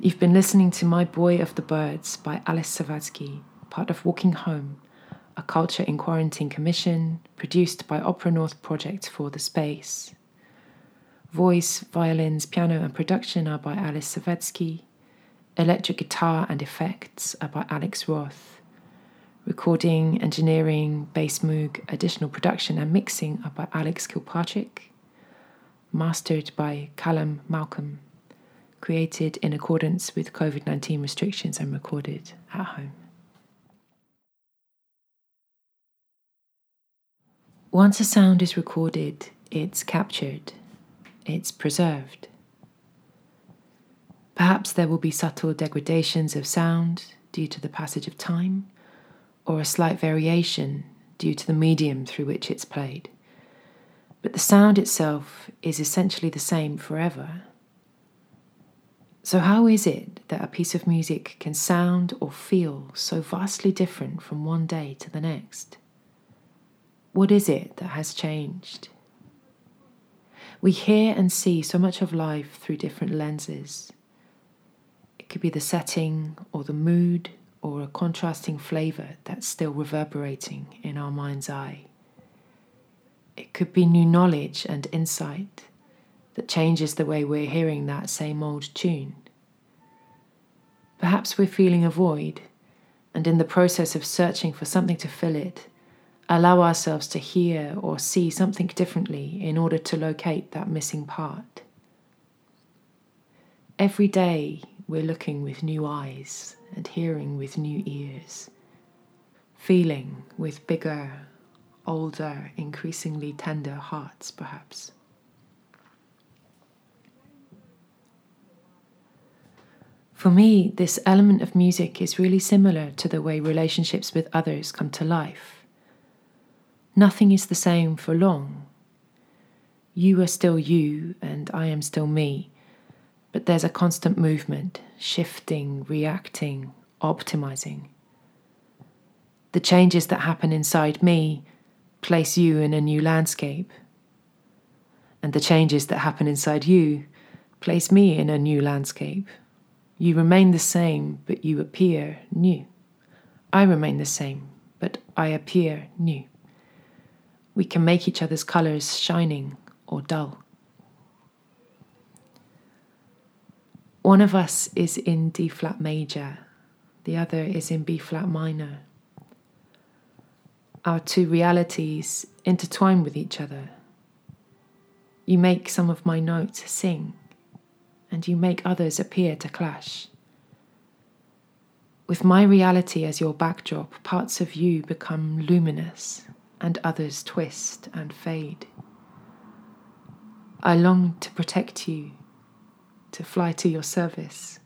You've been listening to My Boy of the Birds by Alice Zawadzki, part of Walking Home, a culture in quarantine commission produced by Opera North Project for the Space. Voice, violins, piano, and production are by Alice Zawadzki. Electric guitar and effects are by Alex Roth. Recording, engineering, bass moog, additional production, and mixing are by Alex Killpartrick. Mastered by Calum Malcolm created in accordance with COVID 19 restrictions and recorded at home. Once a sound is recorded, it's captured, it's preserved. Perhaps there will be subtle degradations of sound due to the passage of time, or a slight variation due to the medium through which it's played. But the sound itself is essentially the same forever. So, how is it that a piece of music can sound or feel so vastly different from one day to the next? What is it that has changed? We hear and see so much of life through different lenses. It could be the setting or the mood or a contrasting flavour that's still reverberating in our mind's eye. It could be new knowledge and insight that changes the way we're hearing that same old tune. Perhaps we're feeling a void, and in the process of searching for something to fill it, allow ourselves to hear or see something differently in order to locate that missing part. Every day, we're looking with new eyes and hearing with new ears, feeling with bigger, older, increasingly tender hearts, perhaps. For me, this element of music is really similar to the way relationships with others come to life. Nothing is the same for long. You are still you, and I am still me, but there's a constant movement, shifting, reacting, optimizing. The changes that happen inside me place you in a new landscape, and the changes that happen inside you place me in a new landscape. You remain the same, but you appear new. I remain the same, but I appear new. We can make each other's colors shining or dull. One of us is in D flat major, the other is in B flat minor. Our two realities intertwine with each other. You make some of my notes sing, and you make others appear to clash. With my reality as your backdrop, parts of you become luminous and others twist and fade. I long to protect you, to fly to your service.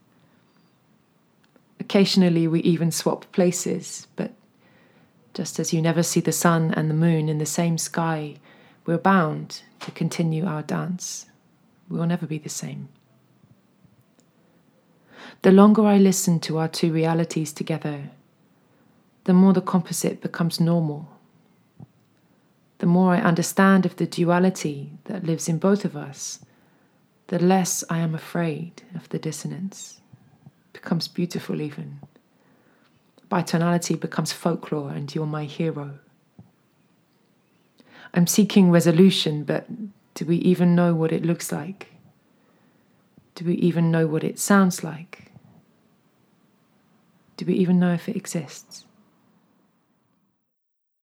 Occasionally, we even swap places, but just as you never see the sun and the moon in the same sky, we're bound to continue our dance. We will never be the same. The longer I listen to our two realities together, the more the composite becomes normal the more I understand of the duality that lives in both of us, the less I am afraid of the dissonance. It becomes beautiful, even. Bitonality becomes folklore, and you're my hero. I'm seeking resolution, but do we even know what it looks like? Do we even know what it sounds like? Do we even know if it exists?